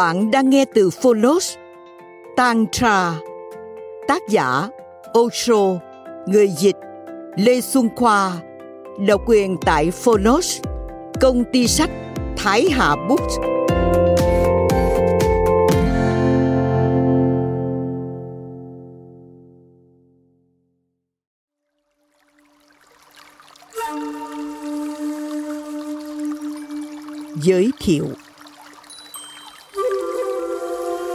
Bạn đang nghe từ Phonos. Tantra Tác giả, Osho. Người dịch, Lê Xuân Khoa. Độc quyền tại Phonos Công ty sách, Thái Hà Books. Giới thiệu.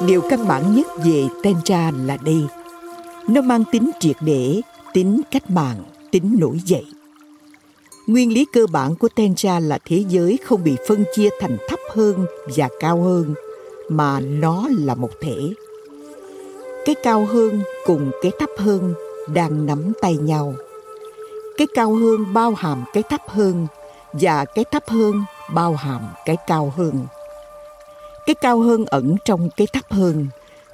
Điều căn bản nhất về Tantra là đây. Nó mang tính triệt để, tính cách mạng, tính nổi dậy. Nguyên lý cơ bản của Tantra là thế giới không bị phân chia thành thấp hơn và cao hơn, mà nó là một thể. Cái cao hơn cùng cái thấp hơn đang nắm tay nhau. Cái cao hơn bao hàm cái thấp hơn và cái thấp hơn bao hàm cái cao hơn cái cao hơn ẩn trong cái thấp hơn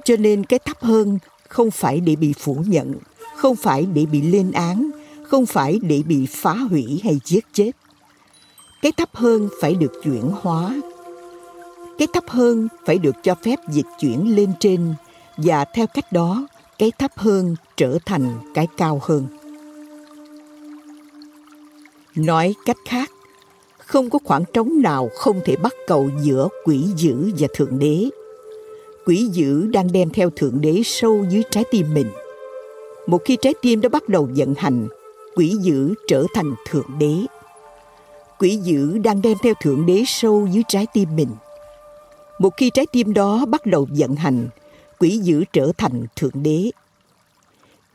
cho nên cái thấp hơn không phải để bị phủ nhận, không phải để bị lên án, không phải để bị phá hủy hay giết chết. Cái thấp hơn phải được chuyển hóa. Cái thấp hơn phải được cho phép dịch chuyển lên trên và theo cách đó, cái thấp hơn trở thành cái cao hơn. Nói cách khác không có khoảng trống nào không thể bắt cầu giữa quỷ dữ và thượng đế. Quỷ dữ đang đem theo thượng đế sâu dưới trái tim mình. Một khi trái tim đã bắt đầu vận hành, quỷ dữ trở thành thượng đế. Quỷ dữ đang đem theo thượng đế sâu dưới trái tim mình. Một khi trái tim đó bắt đầu vận hành, quỷ dữ trở thành thượng đế.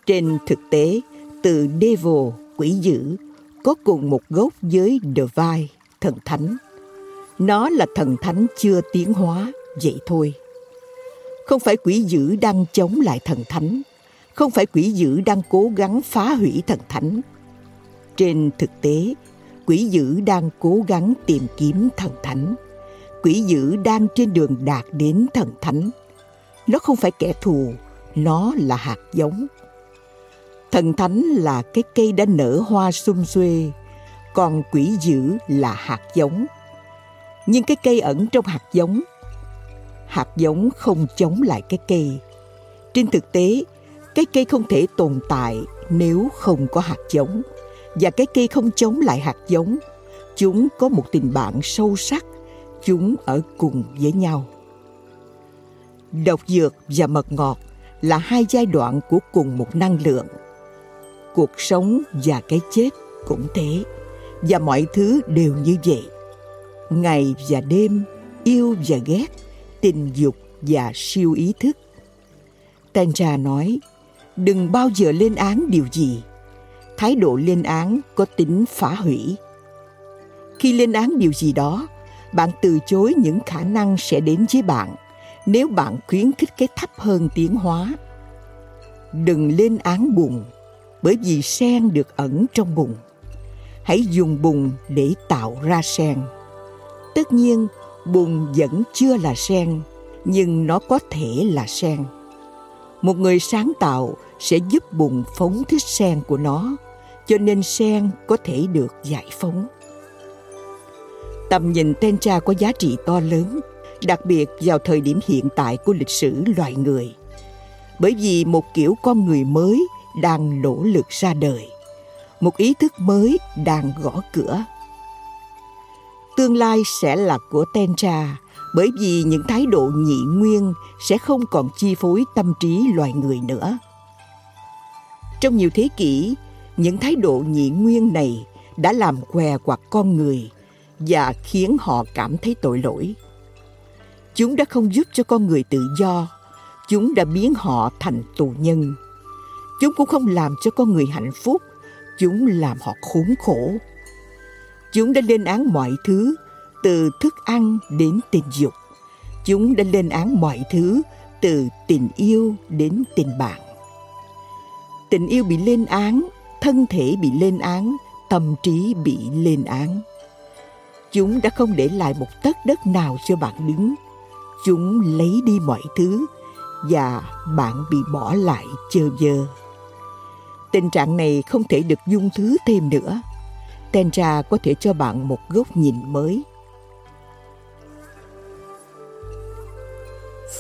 Trên thực tế, từ devil quỷ dữ có cùng một gốc với divine thần thánh. Nó là thần thánh chưa tiến hóa, vậy thôi. Không phải quỷ dữ đang chống lại thần thánh, không phải quỷ dữ đang cố gắng phá hủy thần thánh. Trên thực tế, quỷ dữ đang cố gắng tìm kiếm thần thánh. Quỷ dữ đang trên đường đạt đến thần thánh. Nó không phải kẻ thù, nó là hạt giống. Thần thánh là cái cây đã nở hoa sum xuê, còn quỷ dữ là hạt giống. Nhưng cái cây ẩn trong hạt giống. Hạt giống không chống lại cái cây. Trên thực tế, cái cây không thể tồn tại nếu không có hạt giống. Và cái cây không chống lại hạt giống. Chúng có một tình bạn sâu sắc. Chúng ở cùng với nhau. Độc dược và mật ngọt là hai giai đoạn của cùng một năng lượng. Cuộc sống và cái chết cũng thế và mọi thứ đều như vậy. Ngày và đêm, yêu và ghét, tình dục và siêu ý thức. Tantra nói, đừng bao giờ lên án điều gì. Thái độ lên án có tính phá hủy. Khi lên án điều gì đó, bạn từ chối những khả năng sẽ đến với bạn, nếu bạn khuyến khích cái thấp hơn tiến hóa. Đừng lên án bùn bởi vì sen được ẩn trong bùn hãy dùng bùn để tạo ra sen. Tất nhiên bùn vẫn chưa là sen nhưng nó có thể là sen. Một người sáng tạo sẽ giúp bùn phóng thích sen của nó cho nên sen có thể được giải phóng. Tầm nhìn Tentra có giá trị to lớn đặc biệt vào thời điểm hiện tại của lịch sử loài người. Bởi vì một kiểu con người mới đang nỗ lực ra đời, một ý thức mới đang gõ cửa. Tương lai sẽ là của Tentra bởi vì những thái độ nhị nguyên sẽ không còn chi phối tâm trí loài người nữa. Trong nhiều thế kỷ, những thái độ nhị nguyên này đã làm què quặt con người và khiến họ cảm thấy tội lỗi. Chúng đã không giúp cho con người tự do, chúng đã biến họ thành tù nhân. Chúng cũng không làm cho con người hạnh phúc, chúng làm họ khốn khổ. Chúng đã lên án mọi thứ, từ thức ăn đến tình dục. Chúng đã lên án mọi thứ, từ tình yêu đến tình bạn. Tình yêu bị lên án, thân thể bị lên án, tâm trí bị lên án. Chúng đã không để lại một tấc đất nào cho bạn đứng. Chúng lấy đi mọi thứ và bạn bị bỏ lại chơ vơ. Tình trạng này không thể được dung thứ thêm nữa. Tenra có thể cho bạn một góc nhìn mới.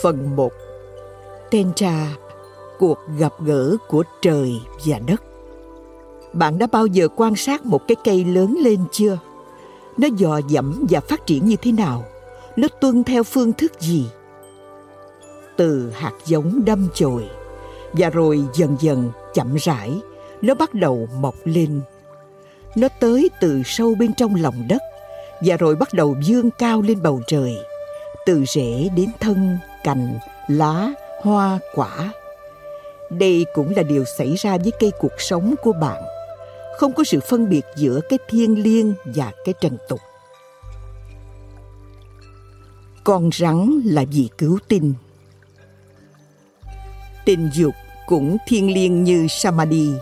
Phần 1 Tentra Cuộc gặp gỡ của trời và đất Bạn đã bao giờ quan sát một cái cây lớn lên chưa? Nó dò dẫm và phát triển như thế nào? Nó tuân theo phương thức gì? Từ hạt giống đâm chồi và rồi dần dần chậm rãi Nó bắt đầu mọc lên. Nó tới từ sâu bên trong lòng đất Và rồi bắt đầu dương cao lên bầu trời Từ rễ đến thân, cành, lá, hoa, quả. Đây cũng là điều xảy ra với cây cuộc sống của bạn. Không có sự phân biệt giữa cái thiêng liêng và cái trần tục. Con rắn là vì cứu tinh tình dục cũng thiêng liêng như samadhi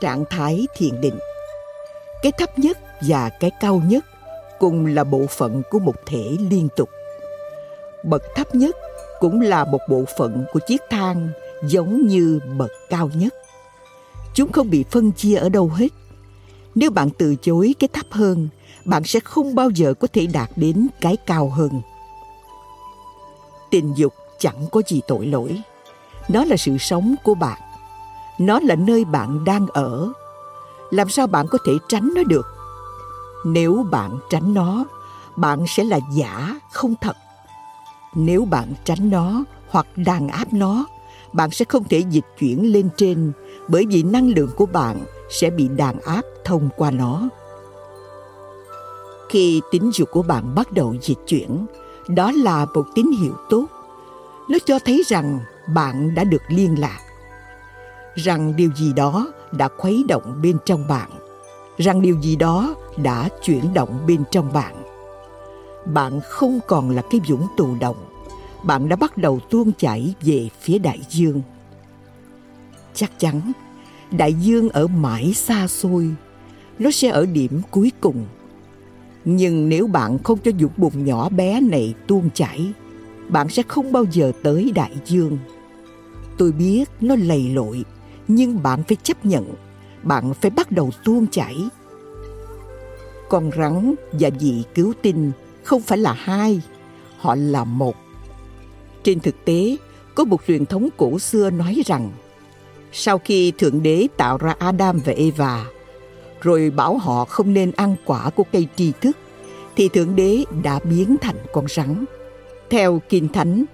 trạng thái thiền định cái thấp nhất và cái cao nhất cùng là bộ phận của một thể liên tục bậc thấp nhất cũng là một bộ phận của chiếc thang giống như bậc cao nhất. Chúng không bị phân chia ở đâu hết. Nếu bạn từ chối cái thấp hơn, bạn sẽ không bao giờ có thể đạt đến cái cao hơn. Tình dục chẳng có gì tội lỗi. Nó là sự sống của bạn. Nó là nơi bạn đang ở. Làm sao bạn có thể tránh nó được? Nếu bạn tránh nó, bạn sẽ là giả, không thật. Nếu bạn tránh nó hoặc đàn áp nó, bạn sẽ không thể dịch chuyển lên trên bởi vì năng lượng của bạn sẽ bị đàn áp thông qua nó. Khi tính dục của bạn bắt đầu dịch chuyển, đó là một tín hiệu tốt. Nó cho thấy rằng bạn đã được liên lạc, rằng điều gì đó đã khuấy động bên trong bạn, rằng điều gì đó đã chuyển động bên trong bạn. Bạn không còn là cái dũng tù động bạn đã bắt đầu tuôn chảy về phía đại dương. Chắc chắn, đại dương ở mãi xa xôi, nó sẽ ở điểm cuối cùng. Nhưng nếu bạn không cho dục bụng nhỏ bé này tuôn chảy, bạn sẽ không bao giờ tới đại dương. Tôi biết nó lầy lội, nhưng bạn phải chấp nhận, bạn phải bắt đầu tuôn chảy. Con rắn và vị cứu tinh không phải là hai, họ là một trên thực tế, có một truyền thống cổ xưa nói rằng sau khi Thượng Đế tạo ra Adam và Eva, rồi bảo họ không nên ăn quả của cây tri thức, thì Thượng Đế đã biến thành con rắn. Theo Kinh Thánh,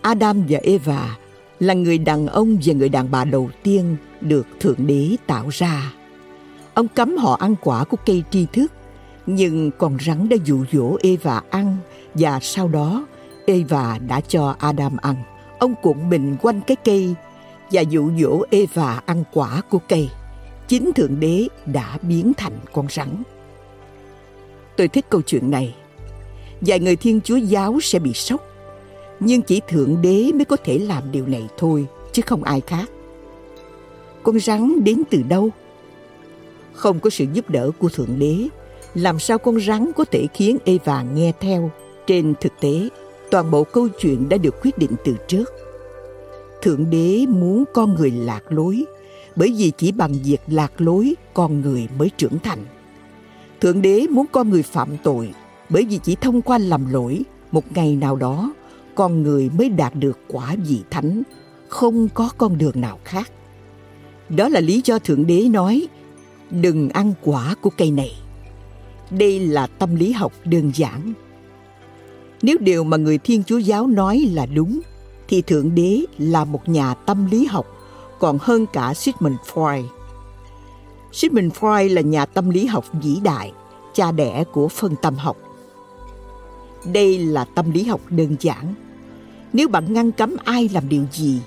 Adam và Eva là người đàn ông và người đàn bà đầu tiên được Thượng Đế tạo ra. Ông cấm họ ăn quả của cây tri thức, nhưng con rắn đã dụ dỗ Eva ăn và sau đó Eva đã cho Adam ăn. Ông cuộn mình quanh cái cây và dụ dỗ Eva ăn quả của cây. Chính Thượng Đế đã biến thành con rắn. Tôi thích câu chuyện này. Vài người Thiên Chúa giáo sẽ bị sốc. Nhưng chỉ Thượng Đế mới có thể làm điều này thôi, chứ không ai khác. Con rắn đến từ đâu? Không có sự giúp đỡ của Thượng Đế, làm sao con rắn có thể khiến Eva nghe theo? Trên thực tế, toàn bộ câu chuyện đã được quyết định từ trước thượng đế muốn con người lạc lối bởi vì chỉ bằng việc lạc lối con người mới trưởng thành thượng đế muốn con người phạm tội bởi vì chỉ thông qua làm lỗi một ngày nào đó con người mới đạt được quả vị thánh, không có con đường nào khác. Đó là lý do Thượng Đế nói, đừng ăn quả của cây này. Đây là tâm lý học đơn giản. Nếu điều mà người Thiên Chúa giáo nói là đúng, thì Thượng Đế là một nhà tâm lý học còn hơn cả Sigmund Freud. Sigmund Freud là nhà tâm lý học vĩ đại, cha đẻ của phân tâm học. Đây là tâm lý học đơn giản. Nếu bạn ngăn cấm ai làm điều gì,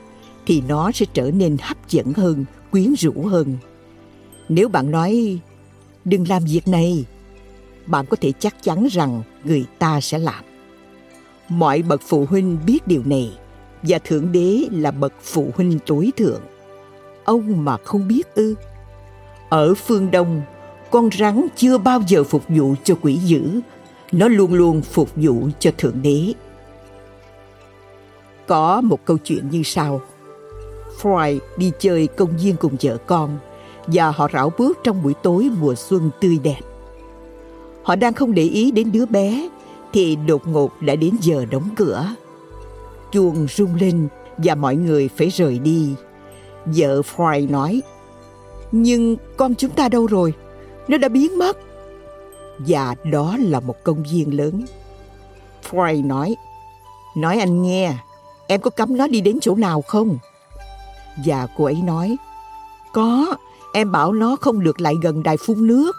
thì nó sẽ trở nên hấp dẫn hơn, quyến rũ hơn. Nếu bạn nói, đừng làm việc này, bạn có thể chắc chắn rằng người ta sẽ làm. Mọi bậc phụ huynh biết điều này, và Thượng Đế là bậc phụ huynh tối thượng. Ông mà không biết ư? Ở phương Đông, con rắn chưa bao giờ phục vụ cho quỷ dữ, nó luôn luôn phục vụ cho Thượng Đế. Có một câu chuyện như sau. Fry đi chơi công viên cùng vợ con và họ rảo bước trong buổi tối mùa xuân tươi đẹp. Họ đang không để ý đến đứa bé thì đột ngột đã đến giờ đóng cửa. Chuông rung lên và mọi người phải rời đi. Vợ Fry nói, nhưng con chúng ta đâu rồi? Nó đã biến mất. Và đó là một công viên lớn. Frey nói, nói anh nghe, em có cấm nó đi đến chỗ nào không? Và cô ấy nói, có, em bảo nó không được lại gần đài phun nước.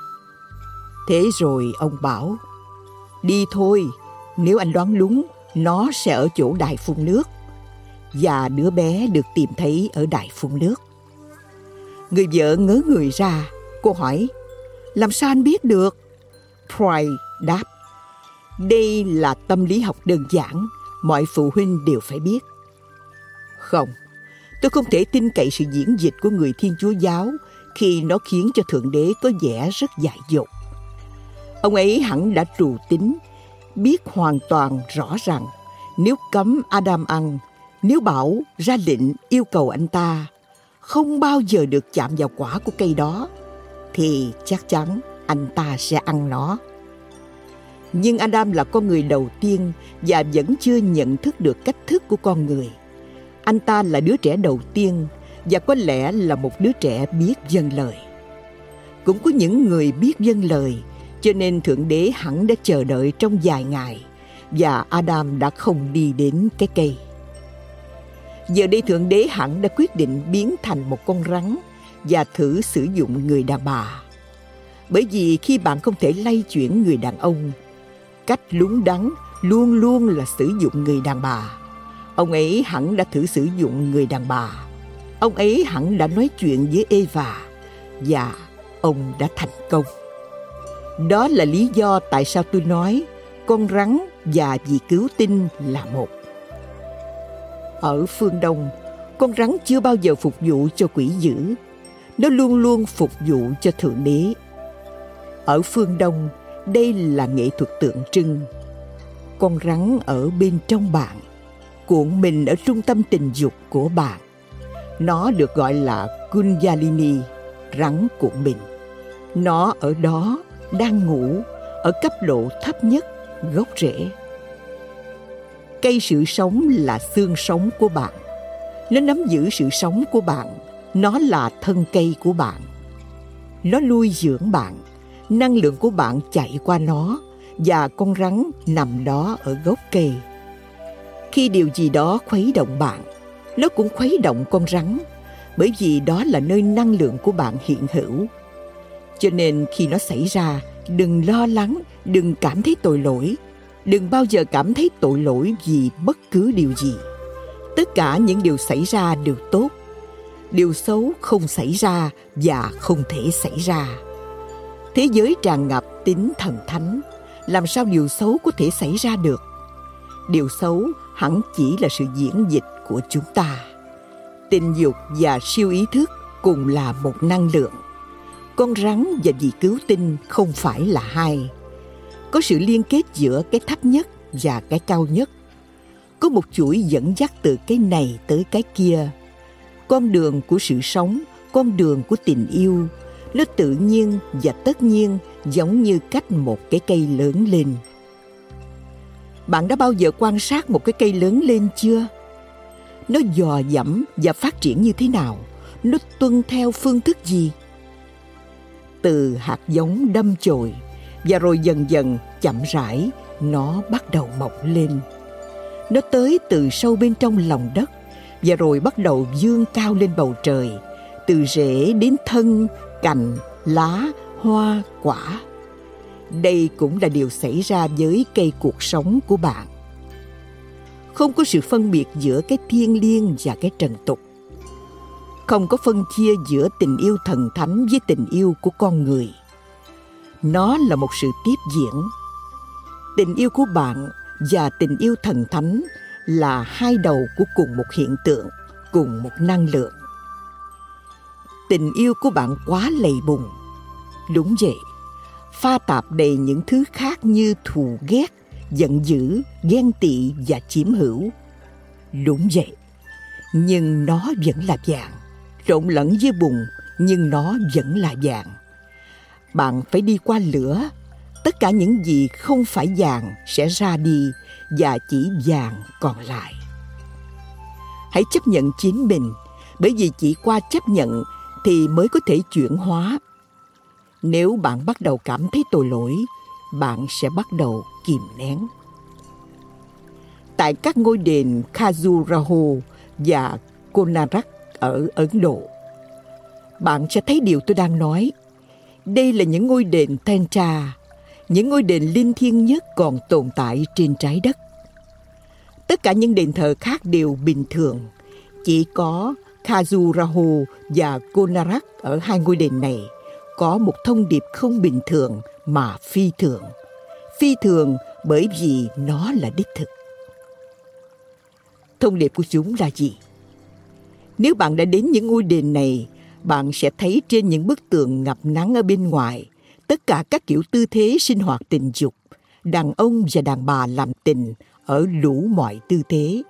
Thế rồi ông bảo, đi thôi, nếu anh đoán đúng, nó sẽ ở chỗ đài phun nước. Và đứa bé được tìm thấy ở đài phun nước. Người vợ ngớ người ra, cô hỏi, làm sao anh biết được? Pride đáp, đây là tâm lý học đơn giản, mọi phụ huynh đều phải biết. Không, tôi không thể tin cậy sự diễn dịch của người Thiên Chúa giáo khi nó khiến cho Thượng Đế có vẻ rất dại dột. Ông ấy hẳn đã trù tính, biết hoàn toàn rõ rằng nếu cấm Adam ăn, nếu bảo ra lệnh yêu cầu anh ta không bao giờ được chạm vào quả của cây đó, thì chắc chắn anh ta sẽ ăn nó. Nhưng Adam là con người đầu tiên và vẫn chưa nhận thức được cách thức của con người. Anh ta là đứa trẻ đầu tiên và có lẽ là một đứa trẻ biết dân lời. Cũng có những người biết dân lời, cho nên Thượng Đế hẳn đã chờ đợi trong vài ngày và Adam đã không đi đến cái cây. Giờ đây Thượng Đế hẳn đã quyết định biến thành một con rắn và thử sử dụng người đàn bà. Bởi vì khi bạn không thể lay chuyển người đàn ông, cách lúng đắn luôn luôn là sử dụng người đàn bà. Ông ấy hẳn đã thử sử dụng người đàn bà. Ông ấy hẳn đã nói chuyện với Eva và ông đã thành công. Đó là lý do tại sao tôi nói con rắn và vị cứu tinh là một. Ở phương Đông, con rắn chưa bao giờ phục vụ cho quỷ dữ. Nó luôn luôn phục vụ cho Thượng Đế. Ở phương Đông, đây là nghệ thuật tượng trưng. Con rắn ở bên trong bạn, cuộn mình ở trung tâm tình dục của bạn. Nó được gọi là Kundalini, rắn cuộn mình. Nó ở đó đang ngủ ở cấp độ thấp nhất, gốc rễ. Cây sự sống là xương sống của bạn. Nó nắm giữ sự sống của bạn. Nó là thân cây của bạn. Nó nuôi dưỡng bạn. Năng lượng của bạn chạy qua nó và con rắn nằm đó ở gốc cây. Khi điều gì đó khuấy động bạn, nó cũng khuấy động con rắn bởi vì đó là nơi năng lượng của bạn hiện hữu. Cho nên khi nó xảy ra, đừng lo lắng, đừng cảm thấy tội lỗi đừng bao giờ cảm thấy tội lỗi vì bất cứ điều gì tất cả những điều xảy ra đều tốt điều xấu không xảy ra và không thể xảy ra thế giới tràn ngập tính thần thánh, làm sao điều xấu có thể xảy ra được? Điều xấu hẳn chỉ là sự diễn dịch của chúng ta. Tình dục và siêu ý thức cùng là một năng lượng. Con rắn và vị cứu tinh không phải là hai. Có sự liên kết giữa cái thấp nhất và cái cao nhất. Có một chuỗi dẫn dắt từ cái này tới cái kia. Con đường của sự sống, con đường của tình yêu nó tự nhiên và tất nhiên giống như cách một cái cây lớn lên Bạn đã bao giờ quan sát một cái cây lớn lên chưa? Nó dò dẫm và phát triển như thế nào? Nó tuân theo phương thức gì? Từ hạt giống đâm chồi và rồi dần dần chậm rãi nó bắt đầu mọc lên. Nó tới từ sâu bên trong lòng đất và rồi bắt đầu dương cao lên bầu trời, từ rễ đến thân, cành, lá, hoa, quả. Đây cũng là điều xảy ra với cây cuộc sống của bạn. Không có sự phân biệt giữa cái thiêng liêng và cái trần tục. Không có phân chia giữa tình yêu thần thánh với tình yêu của con người. Nó là một sự tiếp diễn. Tình yêu của bạn và tình yêu thần thánh là hai đầu của cùng một hiện tượng, cùng một năng lượng. Tình yêu của bạn quá lầy bùng. Đúng vậy, pha tạp đầy những thứ khác như thù ghét, giận dữ, ghen tị và chiếm hữu. Đúng vậy, nhưng nó vẫn là vàng, trộn lẫn với bùn nhưng nó vẫn là vàng. Bạn phải đi qua lửa, tất cả những gì không phải vàng sẽ ra đi và chỉ vàng còn lại. Hãy chấp nhận chính mình, bởi vì chỉ qua chấp nhận thì mới có thể chuyển hóa. Nếu bạn bắt đầu cảm thấy tội lỗi, bạn sẽ bắt đầu kìm nén. Tại các ngôi đền Khajuraho và Konarak ở Ấn Độ, bạn sẽ thấy điều tôi đang nói. Đây là những ngôi đền Tantra những ngôi đền linh thiêng nhất còn tồn tại trên trái đất. Tất cả những đền thờ khác đều bình thường, chỉ có Khajuraho và Konarak ở hai ngôi đền này có một thông điệp không bình thường mà phi thường. Phi thường bởi vì nó là đích thực. Thông điệp của chúng là gì? Nếu bạn đã đến những ngôi đền này, bạn sẽ thấy trên những bức tường ngập nắng ở bên ngoài tất cả các kiểu tư thế sinh hoạt tình dục, đàn ông và đàn bà làm tình ở đủ mọi tư thế.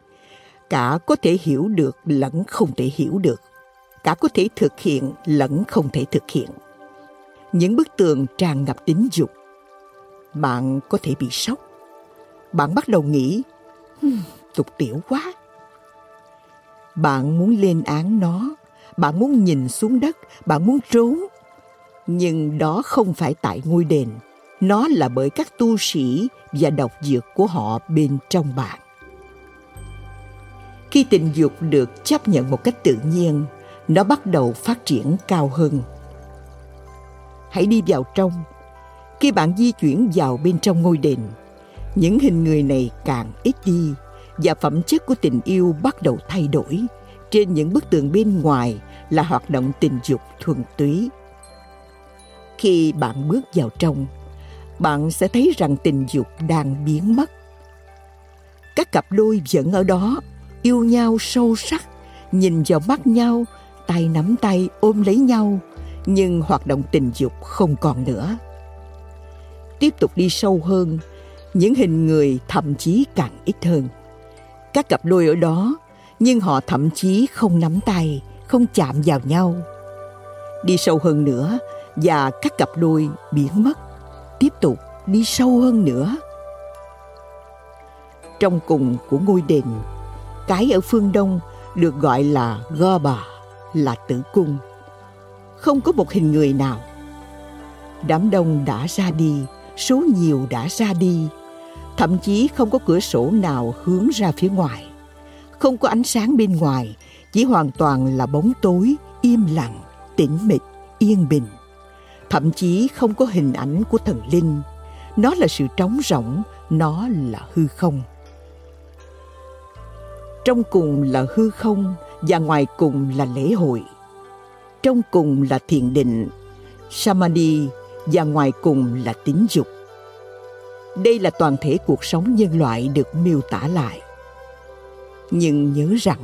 Cả có thể hiểu được lẫn không thể hiểu được. Cả có thể thực hiện lẫn không thể thực hiện. Những bức tường tràn ngập tính dục. Bạn có thể bị sốc. Bạn bắt đầu nghĩ, tục tiểu quá. Bạn muốn lên án nó, bạn muốn nhìn xuống đất, bạn muốn trốn, nhưng đó không phải tại ngôi đền nó là bởi các tu sĩ và độc dược của họ bên trong bạn khi tình dục được chấp nhận một cách tự nhiên, nó bắt đầu phát triển cao hơn. Hãy đi vào trong. Khi bạn di chuyển vào bên trong ngôi đền, những hình người này càng ít đi và phẩm chất của tình yêu bắt đầu thay đổi. Trên những bức tường bên ngoài là hoạt động tình dục thuần túy. Khi bạn bước vào trong, bạn sẽ thấy rằng tình dục đang biến mất. Các cặp đôi vẫn ở đó yêu nhau sâu sắc, nhìn vào mắt nhau, tay nắm tay ôm lấy nhau, nhưng hoạt động tình dục không còn nữa. Tiếp tục đi sâu hơn, những hình người thậm chí càng ít hơn. Các cặp đôi ở đó, nhưng họ thậm chí không nắm tay, không chạm vào nhau. Đi sâu hơn nữa, và các cặp đôi biến mất. Tiếp tục đi sâu hơn nữa. Trong cùng của ngôi đền cái ở phương đông được gọi là go bà là tử cung. Không có một hình người nào. Đám đông đã ra đi, số nhiều đã ra đi. Thậm chí không có cửa sổ nào hướng ra phía ngoài. Không có ánh sáng bên ngoài, chỉ hoàn toàn là bóng tối, im lặng, tĩnh mịch, yên bình. Thậm chí không có hình ảnh của thần linh. Nó là sự trống rỗng, nó là hư không trong cùng là hư không và ngoài cùng là lễ hội. Trong cùng là thiền định, samadhi và ngoài cùng là tính dục. Đây là toàn thể cuộc sống nhân loại được miêu tả lại. Nhưng nhớ rằng,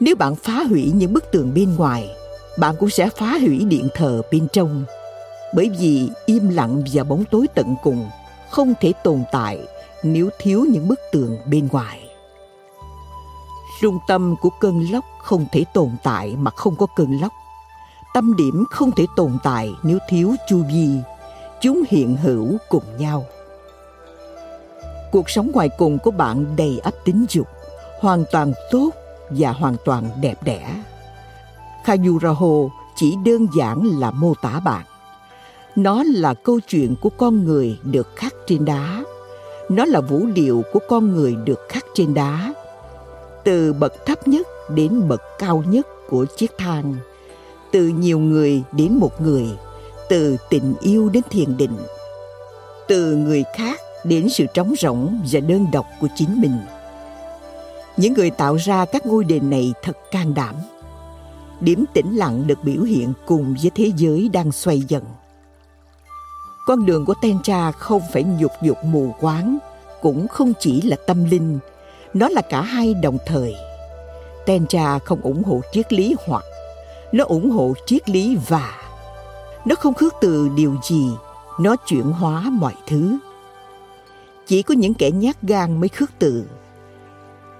nếu bạn phá hủy những bức tường bên ngoài, bạn cũng sẽ phá hủy điện thờ bên trong. Bởi vì im lặng và bóng tối tận cùng không thể tồn tại nếu thiếu những bức tường bên ngoài trung tâm của cơn lốc không thể tồn tại mà không có cơn lốc tâm điểm không thể tồn tại nếu thiếu chu vi chúng hiện hữu cùng nhau cuộc sống ngoài cùng của bạn đầy ắp tính dục, hoàn toàn tốt và hoàn toàn đẹp đẽ. kajuraho chỉ đơn giản là mô tả bạn. Nó là câu chuyện của con người được khắc trên đá. Nó là vũ điệu của con người được khắc trên đá. Từ bậc thấp nhất đến bậc cao nhất của chiếc thang. Từ nhiều người đến một người. Từ tình yêu đến thiền định. Từ người khác đến sự trống rỗng và đơn độc của chính mình. Những người tạo ra các ngôi đền này thật can đảm. Điểm tĩnh lặng được biểu hiện cùng với thế giới đang xoay dần. Con đường của Tentra không phải nhục dục mù quáng, cũng không chỉ là tâm linh, nó là cả hai đồng thời. Tentra không ủng hộ triết lý hoặc, nó ủng hộ triết lý và. Nó không khước từ điều gì, nó chuyển hóa mọi thứ chỉ có những kẻ nhát gan mới khước từ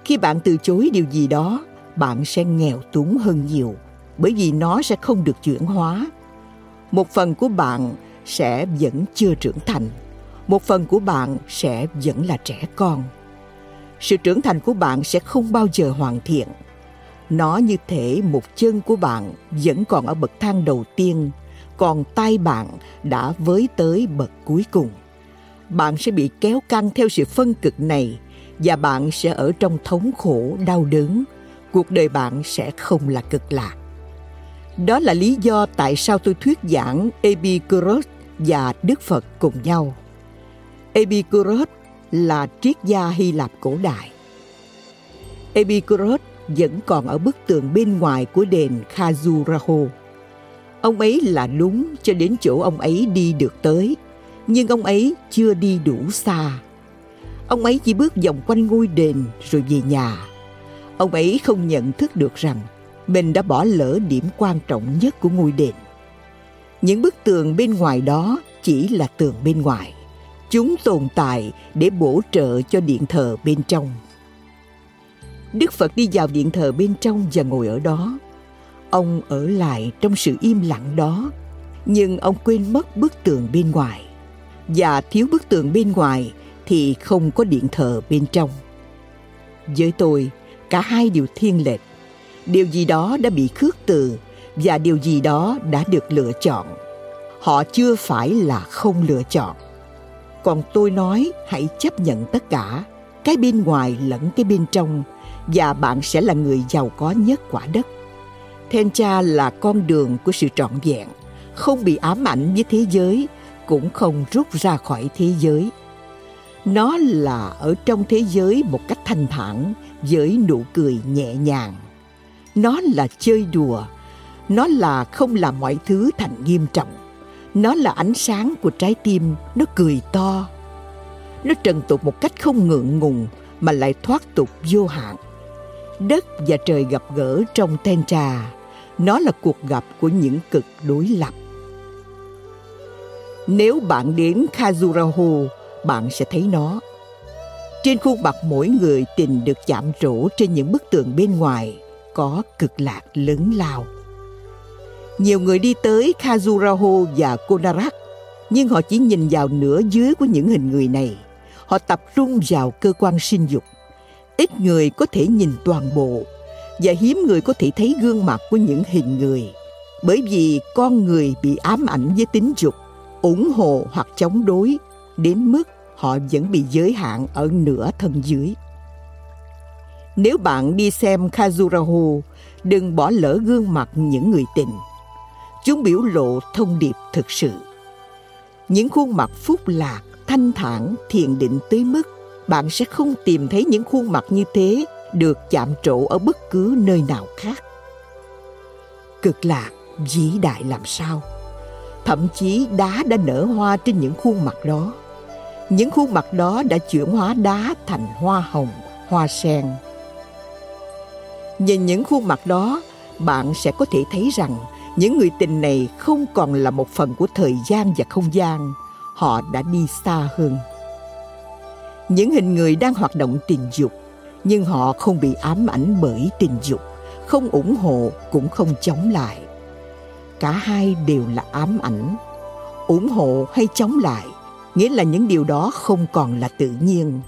khi bạn từ chối điều gì đó bạn sẽ nghèo túng hơn nhiều bởi vì nó sẽ không được chuyển hóa một phần của bạn sẽ vẫn chưa trưởng thành một phần của bạn sẽ vẫn là trẻ con sự trưởng thành của bạn sẽ không bao giờ hoàn thiện. Nó như thể một chân của bạn vẫn còn ở bậc thang đầu tiên, còn tay bạn đã với tới bậc cuối cùng. Bạn sẽ bị kéo căng theo sự phân cực này và bạn sẽ ở trong thống khổ đau đớn. Cuộc đời bạn sẽ không là cực lạc. Đó là lý do tại sao tôi thuyết giảng epicurus và đức phật cùng nhau. Epicurus là triết gia hy lạp cổ đại epicurus vẫn còn ở bức tường bên ngoài của đền Khazuraho. ông ấy là đúng cho đến chỗ ông ấy đi được tới, nhưng ông ấy chưa đi đủ xa. Ông ấy chỉ bước vòng quanh ngôi đền rồi về nhà. Ông ấy không nhận thức được rằng mình đã bỏ lỡ điểm quan trọng nhất của ngôi đền. Những bức tường bên ngoài đó chỉ là tường bên ngoài. Chúng tồn tại để bổ trợ cho điện thờ bên trong. Đức Phật đi vào điện thờ bên trong và ngồi ở đó. Ông ở lại trong sự im lặng đó, nhưng ông quên mất bức tường bên ngoài và thiếu bức tường bên ngoài thì không có điện thờ bên trong. Với tôi, cả hai điều thiên lệch. Điều gì đó đã bị khước từ và điều gì đó đã được lựa chọn. Họ chưa phải là không lựa chọn. Còn tôi nói hãy chấp nhận tất cả, cái bên ngoài lẫn cái bên trong và bạn sẽ là người giàu có nhất quả đất. Tencha là con đường của sự trọn vẹn, không bị ám ảnh với thế giới cũng không rút ra khỏi thế giới. Nó là ở trong thế giới một cách thanh thản với nụ cười nhẹ nhàng. Nó là chơi đùa nó là không làm mọi thứ thành nghiêm trọng nó là ánh sáng của trái tim nó cười to nó trần tục một cách không ngượng ngùng mà lại thoát tục vô hạn đất và trời gặp gỡ trong ten trà nó là cuộc gặp của những cực đối lập nếu bạn đến Khajuraho, bạn sẽ thấy nó. Trên khuôn mặt mỗi người tình được chạm trổ trên những bức tường bên ngoài có cực lạc lớn lao. Nhiều người đi tới Khajuraho và Konarak, nhưng họ chỉ nhìn vào nửa dưới của những hình người này. Họ tập trung vào cơ quan sinh dục. Ít người có thể nhìn toàn bộ và hiếm người có thể thấy gương mặt của những hình người bởi vì con người bị ám ảnh với tính dục ủng hộ hoặc chống đối đến mức họ vẫn bị giới hạn ở nửa thân dưới. Nếu bạn đi xem Khajuraho, đừng bỏ lỡ gương mặt những người tình. Chúng biểu lộ thông điệp thực sự. Những khuôn mặt phúc lạc, thanh thản, thiền định tới mức bạn sẽ không tìm thấy những khuôn mặt như thế được chạm trổ ở bất cứ nơi nào khác. Cực lạc vĩ đại làm sao? Thậm chí đá đã nở hoa trên những khuôn mặt đó. Những khuôn mặt đó đã chuyển hóa đá thành hoa hồng, hoa sen. Nhìn những khuôn mặt đó, bạn sẽ có thể thấy rằng những người tình này không còn là một phần của thời gian và không gian. Họ đã đi xa hơn. Những hình người đang hoạt động tình dục, nhưng họ không bị ám ảnh bởi tình dục, không ủng hộ cũng không chống lại cả hai đều là ám ảnh ủng hộ hay chống lại nghĩa là những điều đó không còn là tự nhiên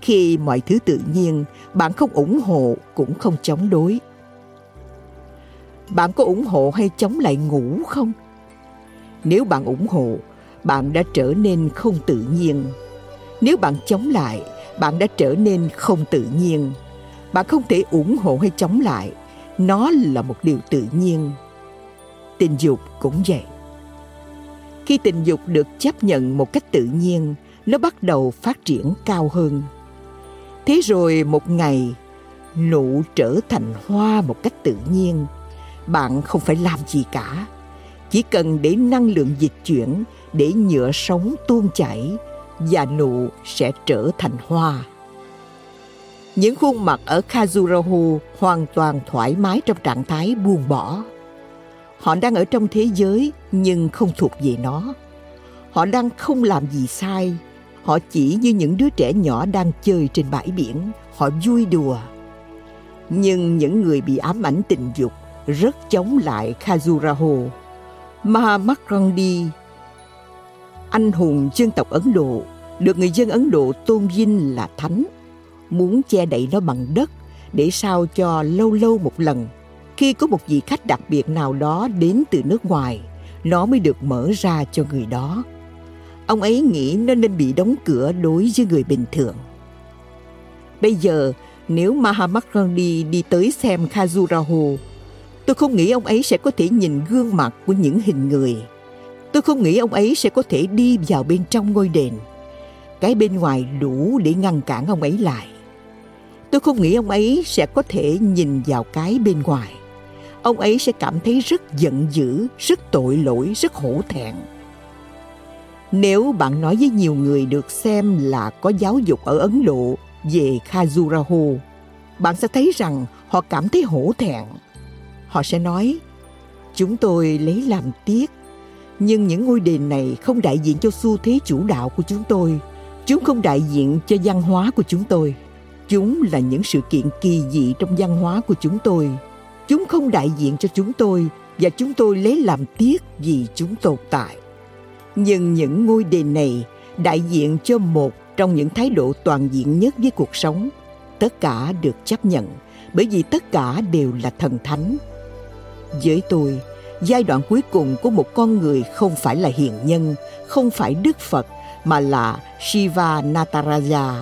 khi mọi thứ tự nhiên bạn không ủng hộ cũng không chống đối bạn có ủng hộ hay chống lại ngủ không? Nếu bạn ủng hộ, bạn đã trở nên không tự nhiên. Nếu bạn chống lại, bạn đã trở nên không tự nhiên. Bạn không thể ủng hộ hay chống lại. Nó là một điều tự nhiên. Tình dục cũng vậy. Khi tình dục được chấp nhận một cách tự nhiên, nó bắt đầu phát triển cao hơn. Thế rồi một ngày nụ trở thành hoa một cách tự nhiên bạn không phải làm gì cả chỉ cần để năng lượng dịch chuyển, để nhựa sống tuôn chảy, và nụ sẽ trở thành hoa những khuôn mặt ở Kazurahu hoàn toàn thoải mái trong trạng thái buông bỏ. Họ đang ở trong thế giới nhưng không thuộc về nó. Họ đang không làm gì sai. Họ chỉ như những đứa trẻ nhỏ đang chơi trên bãi biển. Họ vui đùa. Nhưng những người bị ám ảnh tình dục rất chống lại Khajuraho. Mahatma Gandhi, anh hùng dân tộc Ấn Độ, được người dân Ấn Độ tôn vinh là thánh muốn che đậy nó bằng đất để sao cho lâu lâu một lần. Khi có một vị khách đặc biệt nào đó đến từ nước ngoài nó mới được mở ra cho người đó. Ông ấy nghĩ nó nên bị đóng cửa đối với người bình thường. Bây giờ nếu Mahatma Gandhi đi tới xem Khajuraho tôi không nghĩ ông ấy sẽ có thể nhìn gương mặt của những hình người tôi không nghĩ ông ấy sẽ có thể đi vào bên trong ngôi đền cái bên ngoài đủ để ngăn cản ông ấy lại Tôi không nghĩ ông ấy sẽ có thể nhìn vào cái bên ngoài. Ông ấy sẽ cảm thấy rất giận dữ, rất tội lỗi, rất hổ thẹn. Nếu bạn nói với nhiều người được xem là có giáo dục ở Ấn Độ về Khajuraho, bạn sẽ thấy rằng họ cảm thấy hổ thẹn. Họ sẽ nói, chúng tôi lấy làm tiếc, nhưng những ngôi đền này không đại diện cho xu thế chủ đạo của chúng tôi. Chúng không đại diện cho văn hóa của chúng tôi. Chúng là những sự kiện kỳ dị trong văn hóa của chúng tôi. Chúng không đại diện cho chúng tôi và chúng tôi lấy làm tiếc vì chúng tồn tại. Nhưng những ngôi đền này đại diện cho một trong những thái độ toàn diện nhất với cuộc sống. Tất cả được chấp nhận bởi vì tất cả đều là thần thánh. Với tôi, giai đoạn cuối cùng của một con người không phải là hiền nhân, không phải Đức Phật mà là Shiva Nataraja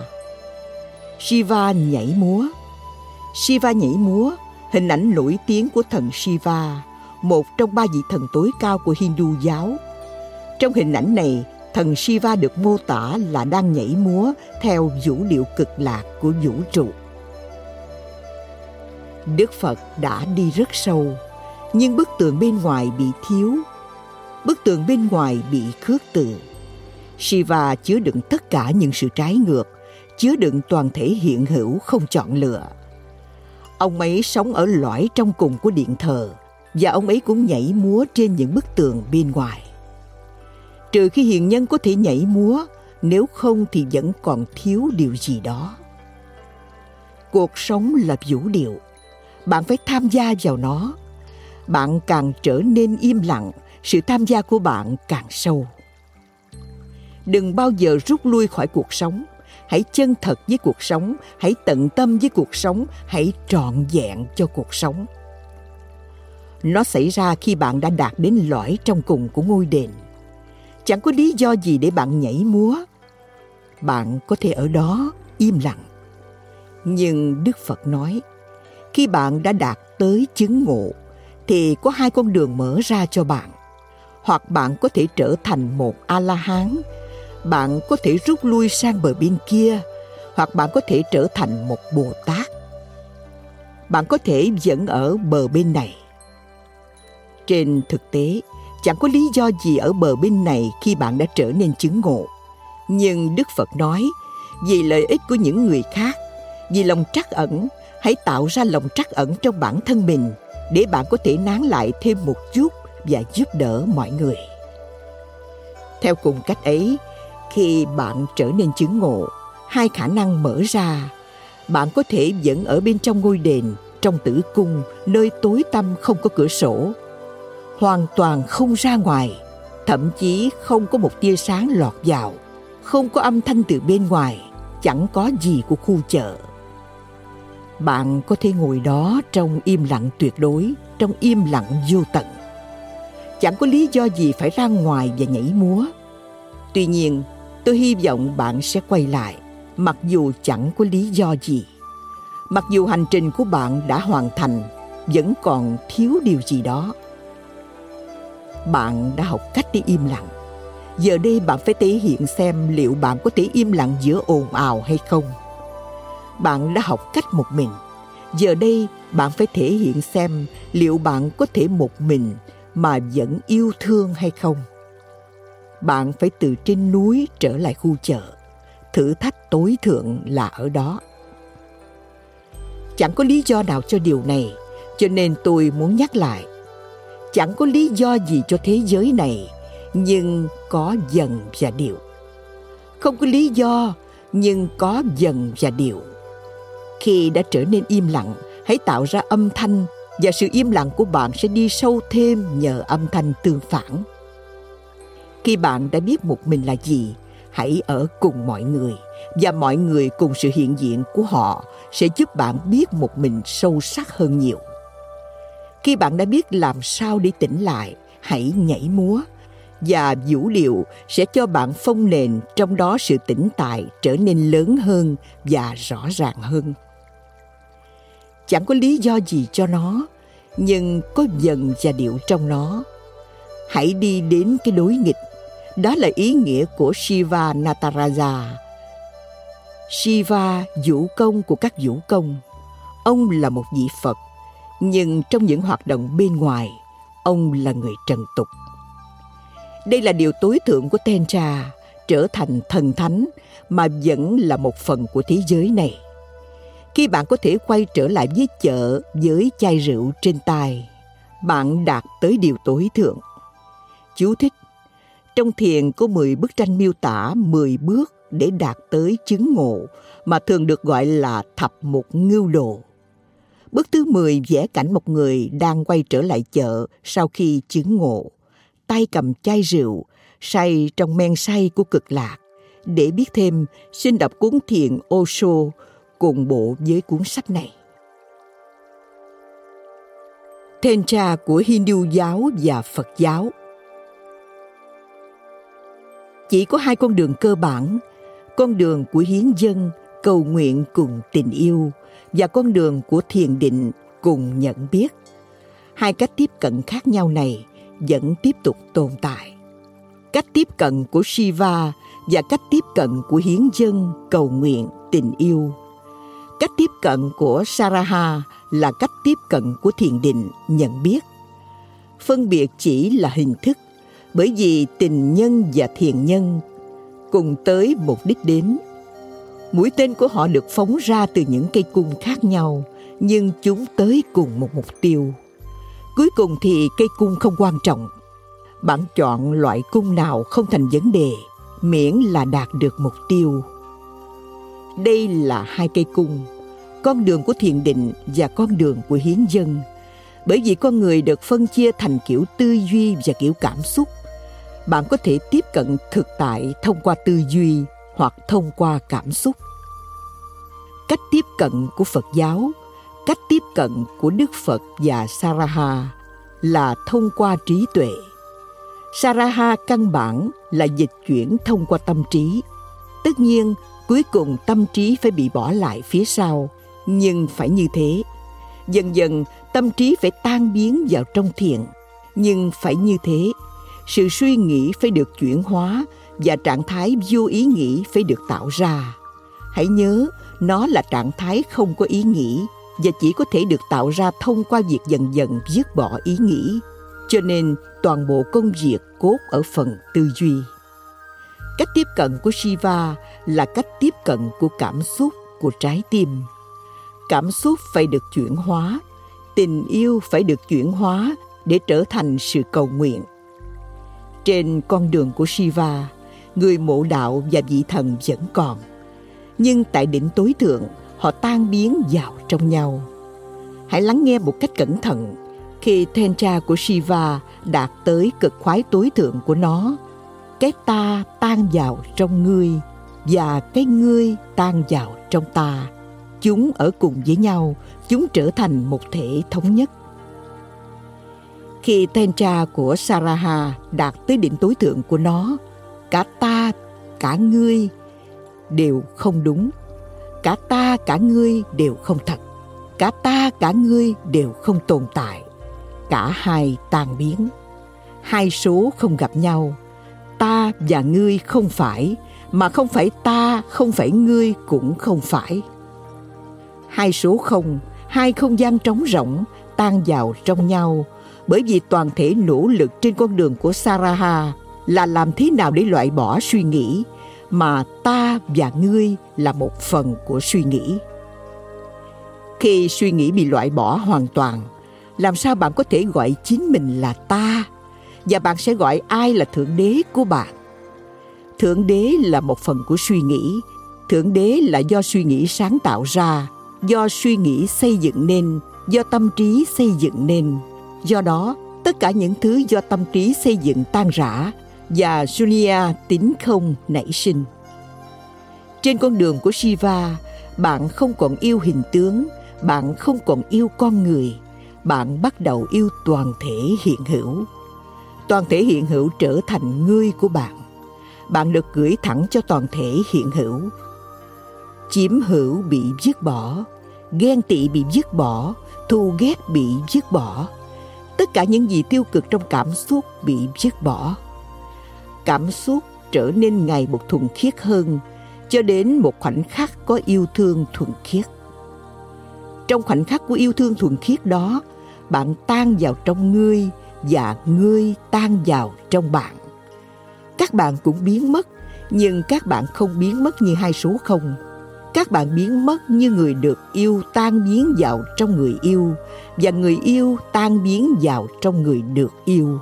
Shiva nhảy múa. Shiva nhảy múa, hình ảnh nổi tiếng của thần Shiva, một trong ba vị thần tối cao của Hindu giáo. Trong hình ảnh này, thần Shiva được mô tả là đang nhảy múa theo vũ điệu cực lạc của vũ trụ. Đức Phật đã đi rất sâu, nhưng bức tường bên ngoài bị thiếu. Bức tường bên ngoài bị khước từ. Shiva chứa đựng tất cả những sự trái ngược chứa đựng toàn thể hiện hữu không chọn lựa. Ông ấy sống ở lõi trong cùng của điện thờ và ông ấy cũng nhảy múa trên những bức tường bên ngoài. Trừ khi hiền nhân có thể nhảy múa, nếu không thì vẫn còn thiếu điều gì đó. Cuộc sống là vũ điệu, bạn phải tham gia vào nó. Bạn càng trở nên im lặng, sự tham gia của bạn càng sâu. Đừng bao giờ rút lui khỏi cuộc sống. Hãy chân thật với cuộc sống hãy tận tâm với cuộc sống hãy trọn vẹn cho cuộc sống. Nó xảy ra khi bạn đã đạt đến lõi trong cùng của ngôi đền. Chẳng có lý do gì để bạn nhảy múa. Bạn có thể ở đó im lặng. Nhưng đức phật nói khi bạn đã đạt tới chứng ngộ thì có hai con đường mở ra cho bạn. Hoặc bạn có thể trở thành một a la hán bạn có thể rút lui sang bờ bên kia, hoặc bạn có thể trở thành một bồ tát. Bạn có thể vẫn ở bờ bên này. Trên thực tế, chẳng có lý do gì ở bờ bên này khi bạn đã trở nên chứng ngộ. Nhưng đức phật nói, vì lợi ích của những người khác, vì lòng trắc ẩn, hãy tạo ra lòng trắc ẩn trong bản thân mình để bạn có thể nán lại thêm một chút và giúp đỡ mọi người theo cùng cách ấy, khi bạn trở nên chứng ngộ, hai khả năng mở ra, bạn có thể vẫn ở bên trong ngôi đền, trong tử cung, nơi tối tăm không có cửa sổ, hoàn toàn không ra ngoài, thậm chí không có một tia sáng lọt vào, không có âm thanh từ bên ngoài, chẳng có gì của khu chợ. Bạn có thể ngồi đó trong im lặng tuyệt đối, trong im lặng vô tận. Chẳng có lý do gì phải ra ngoài và nhảy múa. Tuy nhiên, tôi hy vọng bạn sẽ quay lại, mặc dù chẳng có lý do gì. Mặc dù hành trình của bạn đã hoàn thành, vẫn còn thiếu điều gì đó. Bạn đã học cách đi im lặng Giờ đây bạn phải thể hiện xem liệu bạn có thể im lặng giữa ồn ào hay không. Bạn đã học cách một mình. Giờ đây bạn phải thể hiện xem liệu bạn có thể một mình mà vẫn yêu thương hay không. Bạn phải từ trên núi trở lại khu chợ. Thử thách tối thượng là ở đó. Chẳng có lý do nào cho điều này, cho nên tôi muốn nhắc lại. Chẳng có lý do gì cho thế giới này nhưng có dần và điệu không có lý do nhưng có dần và điệu khi đã trở nên im lặng, hãy tạo ra âm thanh và sự im lặng của bạn sẽ đi sâu thêm nhờ âm thanh tương phản. Khi bạn đã biết một mình là gì, hãy ở cùng mọi người và mọi người cùng sự hiện diện của họ sẽ giúp bạn biết một mình sâu sắc hơn nhiều. Khi bạn đã biết làm sao để tỉnh lại, hãy nhảy múa và vũ điệu sẽ cho bạn phong nền, trong đó sự tĩnh tại trở nên lớn hơn và rõ ràng hơn chẳng có lý do gì cho nó nhưng có dần và điệu trong nó. Hãy đi đến cái đối nghịch. Đó là ý nghĩa của shiva nataraja. Shiva vũ công của các vũ công. Ông là một vị phật nhưng trong những hoạt động bên ngoài ông là người trần tục. Đây là điều tối thượng của Tentra, trở thành thần thánh mà vẫn là một phần của thế giới này. Khi bạn có thể quay trở lại với chợ với chai rượu trên tay, bạn đạt tới điều tối thượng. Chú thích Trong thiền có 10 bức tranh miêu tả 10 bước để đạt tới chứng ngộ mà thường được gọi là thập một ngưu đồ. Bước thứ 10 vẽ cảnh một người đang quay trở lại chợ sau khi chứng ngộ tay cầm chai rượu, say trong men say của cực lạc. Để biết thêm, xin đọc cuốn thiền Osho cùng bộ với cuốn sách này. Tantra của Hindu giáo và Phật giáo Chỉ có hai con đường cơ bản, con đường của hiến dân, cầu nguyện cùng tình yêu và con đường của thiền định cùng nhận biết. Hai cách tiếp cận khác nhau này vẫn tiếp tục tồn tại. Cách tiếp cận của Shiva và cách tiếp cận của hiến dân, cầu nguyện, tình yêu. Cách tiếp cận của Saraha là cách tiếp cận của thiền định, nhận biết. Phân biệt chỉ là hình thức, bởi vì tình nhân và thiền nhân cùng tới mục đích đến. Mũi tên của họ được phóng ra từ những cây cung khác nhau, nhưng chúng tới cùng một mục tiêu Cuối cùng thì cây cung không quan trọng. Bạn chọn loại cung nào không thành vấn đề, miễn là đạt được mục tiêu. Đây là hai cây cung, con đường của thiền định và con đường của hiến dân. Bởi vì con người được phân chia thành kiểu tư duy và kiểu cảm xúc. Bạn có thể tiếp cận thực tại thông qua tư duy hoặc thông qua cảm xúc. Cách tiếp cận của Phật giáo cách tiếp cận của Đức Phật và Saraha là thông qua trí tuệ. Saraha căn bản là dịch chuyển thông qua tâm trí. Tất nhiên, cuối cùng tâm trí phải bị bỏ lại phía sau, nhưng phải như thế. Dần dần, tâm trí phải tan biến vào trong thiền, nhưng phải như thế. Sự suy nghĩ phải được chuyển hóa và trạng thái vô ý nghĩ phải được tạo ra. Hãy nhớ, nó là trạng thái không có ý nghĩ và chỉ có thể được tạo ra thông qua việc dần dần dứt bỏ ý nghĩ cho nên toàn bộ công việc cốt ở phần tư duy cách tiếp cận của shiva là cách tiếp cận của cảm xúc của trái tim cảm xúc phải được chuyển hóa tình yêu phải được chuyển hóa để trở thành sự cầu nguyện trên con đường của shiva người mộ đạo và vị thần vẫn còn nhưng tại đỉnh tối thượng họ tan biến vào trong nhau. Hãy lắng nghe một cách cẩn thận khi tantra của Shiva đạt tới cực khoái tối thượng của nó. Cái ta tan vào trong ngươi, và cái ngươi tan vào trong ta chúng ở cùng với nhau chúng trở thành một thể thống nhất khi Tentra của Saraha đạt tới đỉnh tối thượng của nó, cả ta, cả ngươi đều không đúng. Cả ta, cả ngươi đều không thật. Cả ta, cả ngươi đều không tồn tại. Cả hai tan biến. Hai số không gặp nhau. Ta và ngươi không phải, mà không phải ta, không phải ngươi cũng không phải. Hai số không, hai không gian trống rỗng tan vào trong nhau bởi vì toàn thể nỗ lực trên con đường của Saraha là làm thế nào để loại bỏ suy nghĩ mà ta và ngươi là một phần của suy nghĩ. Khi suy nghĩ bị loại bỏ hoàn toàn, làm sao bạn có thể gọi chính mình là ta và bạn sẽ gọi ai là thượng đế của bạn? Thượng đế là một phần của suy nghĩ, thượng đế là do suy nghĩ sáng tạo ra, do suy nghĩ xây dựng nên, do tâm trí xây dựng nên Do đó, tất cả những thứ do tâm trí xây dựng tan rã và Julia tính không nảy sinh. Trên con đường của Shiva, bạn không còn yêu hình tướng, bạn không còn yêu con người, bạn bắt đầu yêu toàn thể hiện hữu. Toàn thể hiện hữu trở thành ngươi của bạn. Bạn được gửi thẳng cho toàn thể hiện hữu. Chiếm hữu bị dứt bỏ, ghen tị bị dứt bỏ, thù ghét bị dứt bỏ, tất cả những gì tiêu cực trong cảm xúc bị dứt bỏ. Cảm xúc trở nên ngày một thuần khiết hơn cho đến một khoảnh khắc có yêu thương thuần khiết. Trong khoảnh khắc của yêu thương thuần khiết đó bạn tan vào trong ngươi và ngươi tan vào trong bạn. Các bạn cũng biến mất nhưng các bạn không biến mất như hai số không các bạn biến mất như người được yêu tan biến vào trong người yêu, và người yêu tan biến vào trong người được yêu.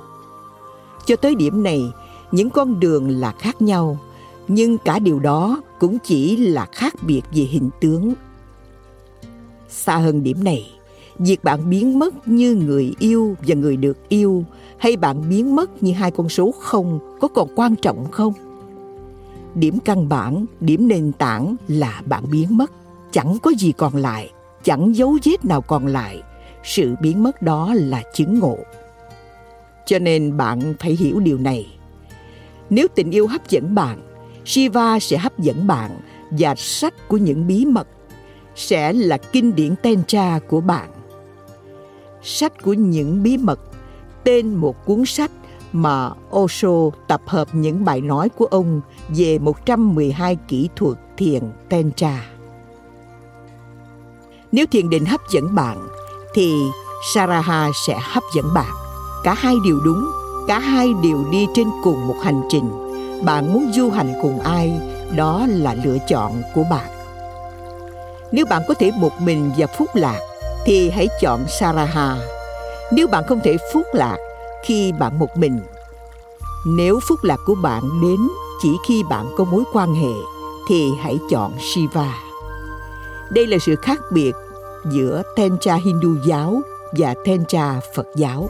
Cho tới điểm này, những con đường là khác nhau, nhưng cả điều đó cũng chỉ là khác biệt về hình tướng. Xa hơn điểm này, việc bạn biến mất như người yêu và người được yêu, hay bạn biến mất như hai con số không có còn quan trọng không? Điểm căn bản, điểm nền tảng là bạn biến mất. Chẳng có gì còn lại, chẳng dấu vết nào còn lại. Sự biến mất đó là chứng ngộ. Cho nên bạn phải hiểu điều này. Nếu tình yêu hấp dẫn bạn, shiva sẽ hấp dẫn bạn và sách của những bí mật sẽ là kinh điển Tantra của bạn. Sách của những bí mật, tên một cuốn sách mà Osho tập hợp những bài nói của ông về 112 kỹ thuật thiền Tantra. Nếu thiền định hấp dẫn bạn, thì Saraha sẽ hấp dẫn bạn. Cả hai điều đúng, cả hai đều đi trên cùng một hành trình. Bạn muốn du hành cùng ai, đó là lựa chọn của bạn. Nếu bạn có thể một mình và phúc lạc, thì hãy chọn Saraha. Nếu bạn không thể phúc lạc khi bạn một mình, nếu phúc lạc của bạn đến chỉ khi bạn có mối quan hệ, thì hãy chọn Shiva. Đây là sự khác biệt giữa Tantra Hindu giáo và Tantra Phật giáo.